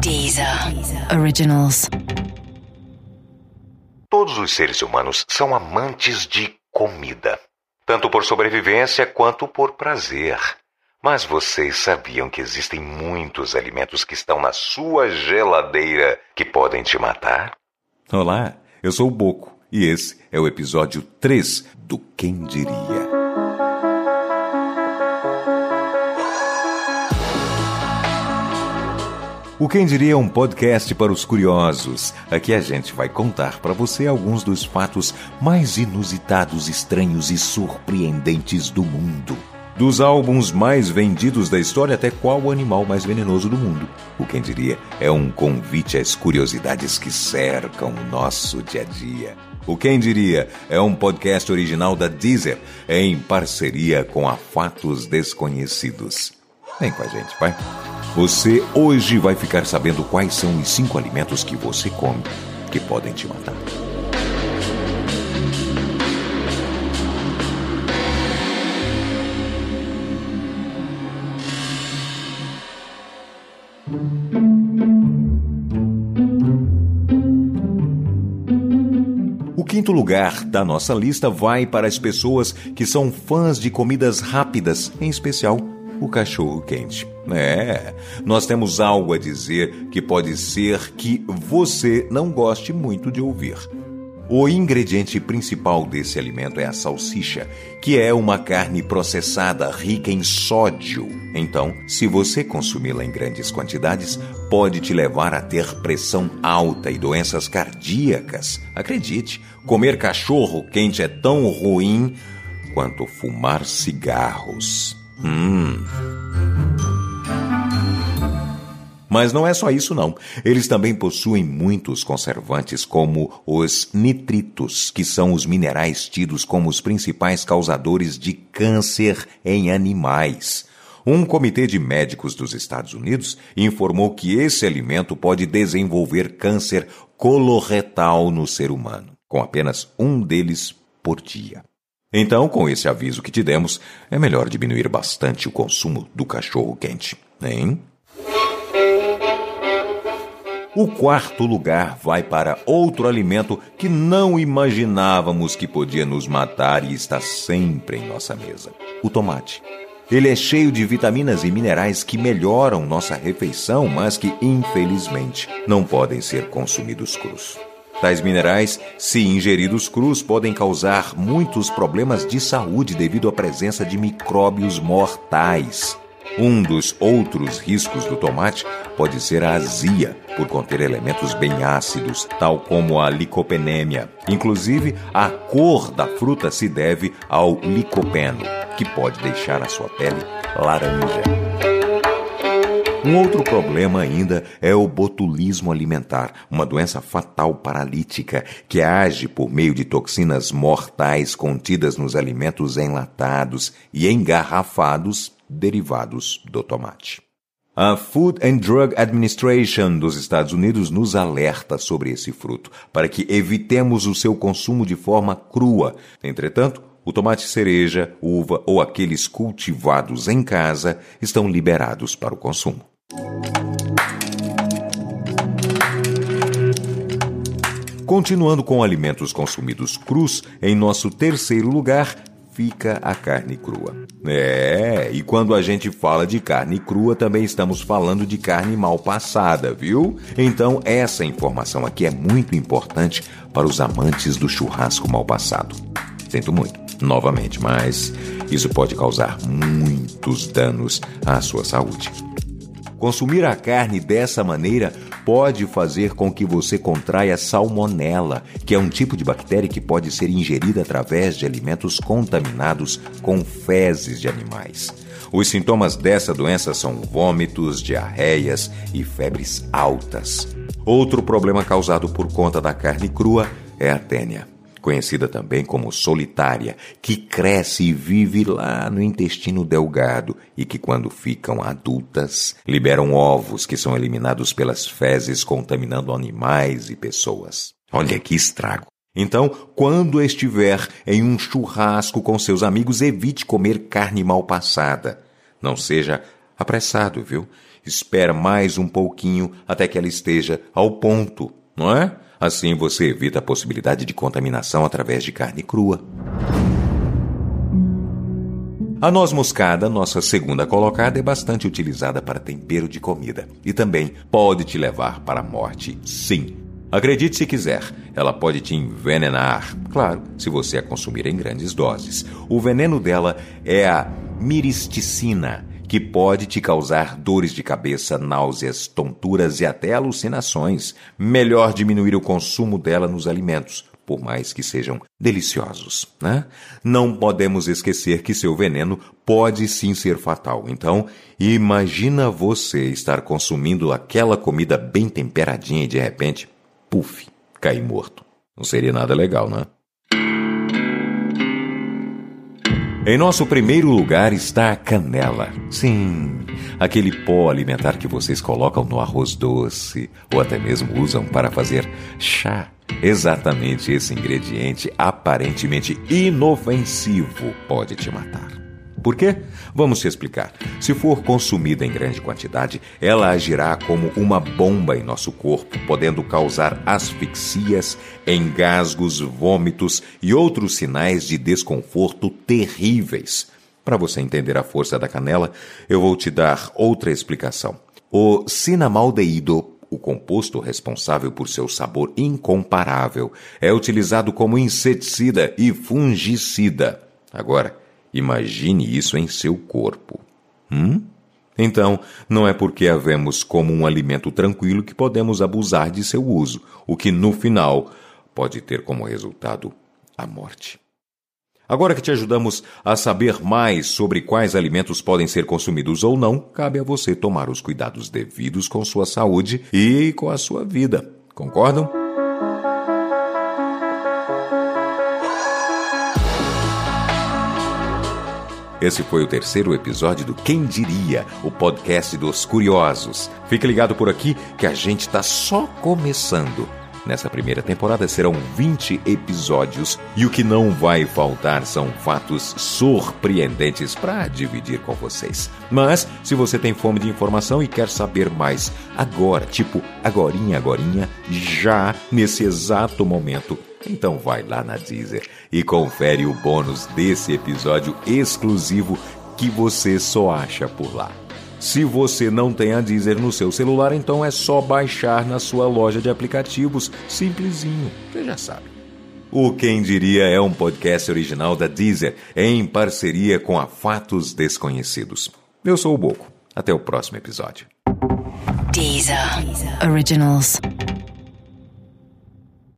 Deezer. Originals. Todos os seres humanos são amantes de comida, tanto por sobrevivência quanto por prazer. Mas vocês sabiam que existem muitos alimentos que estão na sua geladeira que podem te matar? Olá, eu sou o Boco e esse é o episódio 3 do Quem Diria. O Quem Diria é um podcast para os curiosos. Aqui a gente vai contar para você alguns dos fatos mais inusitados, estranhos e surpreendentes do mundo. Dos álbuns mais vendidos da história até qual o animal mais venenoso do mundo. O Quem Diria é um convite às curiosidades que cercam o nosso dia a dia. O Quem Diria é um podcast original da Deezer, em parceria com a Fatos Desconhecidos. Vem com a gente, vai. Você hoje vai ficar sabendo quais são os cinco alimentos que você come que podem te matar. O quinto lugar da nossa lista vai para as pessoas que são fãs de comidas rápidas, em especial o cachorro quente. É, nós temos algo a dizer que pode ser que você não goste muito de ouvir. O ingrediente principal desse alimento é a salsicha, que é uma carne processada rica em sódio. Então, se você consumi-la em grandes quantidades, pode te levar a ter pressão alta e doenças cardíacas. Acredite, comer cachorro quente é tão ruim quanto fumar cigarros. Hum. Mas não é só isso, não. Eles também possuem muitos conservantes, como os nitritos, que são os minerais tidos como os principais causadores de câncer em animais. Um comitê de médicos dos Estados Unidos informou que esse alimento pode desenvolver câncer coloretal no ser humano, com apenas um deles por dia. Então, com esse aviso que te demos, é melhor diminuir bastante o consumo do cachorro quente, hein? O quarto lugar vai para outro alimento que não imaginávamos que podia nos matar e está sempre em nossa mesa: o tomate. Ele é cheio de vitaminas e minerais que melhoram nossa refeição, mas que, infelizmente, não podem ser consumidos crus. Tais minerais, se ingeridos crus, podem causar muitos problemas de saúde devido à presença de micróbios mortais. Um dos outros riscos do tomate pode ser a azia, por conter elementos bem ácidos, tal como a licopenêmia. Inclusive, a cor da fruta se deve ao licopeno, que pode deixar a sua pele laranja. Um outro problema ainda é o botulismo alimentar, uma doença fatal paralítica que age por meio de toxinas mortais contidas nos alimentos enlatados e engarrafados derivados do tomate. A Food and Drug Administration dos Estados Unidos nos alerta sobre esse fruto, para que evitemos o seu consumo de forma crua. Entretanto, o tomate cereja, uva ou aqueles cultivados em casa estão liberados para o consumo. Continuando com alimentos consumidos crus, em nosso terceiro lugar fica a carne crua. É, e quando a gente fala de carne crua, também estamos falando de carne mal passada, viu? Então, essa informação aqui é muito importante para os amantes do churrasco mal passado. Sinto muito, novamente, mas isso pode causar muitos danos à sua saúde. Consumir a carne dessa maneira pode fazer com que você contraia salmonela, que é um tipo de bactéria que pode ser ingerida através de alimentos contaminados com fezes de animais. Os sintomas dessa doença são vômitos, diarreias e febres altas. Outro problema causado por conta da carne crua é a tênia conhecida também como solitária, que cresce e vive lá no intestino delgado e que, quando ficam adultas, liberam ovos que são eliminados pelas fezes, contaminando animais e pessoas. Olha que estrago! Então, quando estiver em um churrasco com seus amigos, evite comer carne mal passada. Não seja apressado, viu? Espera mais um pouquinho até que ela esteja ao ponto, não é? Assim você evita a possibilidade de contaminação através de carne crua. A noz moscada, nossa segunda colocada, é bastante utilizada para tempero de comida e também pode te levar para a morte, sim. Acredite se quiser, ela pode te envenenar, claro, se você a consumir em grandes doses. O veneno dela é a miristicina, que pode te causar dores de cabeça, náuseas, tonturas e até alucinações. Melhor diminuir o consumo dela nos alimentos por mais que sejam deliciosos. Né? Não podemos esquecer que seu veneno pode sim ser fatal. Então, imagina você estar consumindo aquela comida bem temperadinha e de repente, puf, cair morto. Não seria nada legal, né? Em nosso primeiro lugar está a canela. Sim, aquele pó alimentar que vocês colocam no arroz doce ou até mesmo usam para fazer chá. Exatamente esse ingrediente aparentemente inofensivo pode te matar. Por quê? Vamos te explicar. Se for consumida em grande quantidade, ela agirá como uma bomba em nosso corpo, podendo causar asfixias, engasgos, vômitos e outros sinais de desconforto terríveis. Para você entender a força da canela, eu vou te dar outra explicação. O cinamaldeído o composto responsável por seu sabor incomparável é utilizado como inseticida e fungicida. Agora, imagine isso em seu corpo. Hum? Então, não é porque a vemos como um alimento tranquilo que podemos abusar de seu uso, o que no final pode ter como resultado a morte. Agora que te ajudamos a saber mais sobre quais alimentos podem ser consumidos ou não, cabe a você tomar os cuidados devidos com sua saúde e com a sua vida. Concordam? Esse foi o terceiro episódio do Quem Diria, o podcast dos curiosos. Fique ligado por aqui que a gente está só começando. Nessa primeira temporada serão 20 episódios e o que não vai faltar são fatos surpreendentes para dividir com vocês. Mas se você tem fome de informação e quer saber mais agora, tipo agorinha, agorinha, já nesse exato momento, então vai lá na Deezer e confere o bônus desse episódio exclusivo que você só acha por lá. Se você não tem a Deezer no seu celular, então é só baixar na sua loja de aplicativos, simplesinho, você já sabe. O Quem Diria é um podcast original da Deezer, em parceria com a Fatos Desconhecidos. Eu sou o Boco. Até o próximo episódio. Deezer. Deezer. Originals.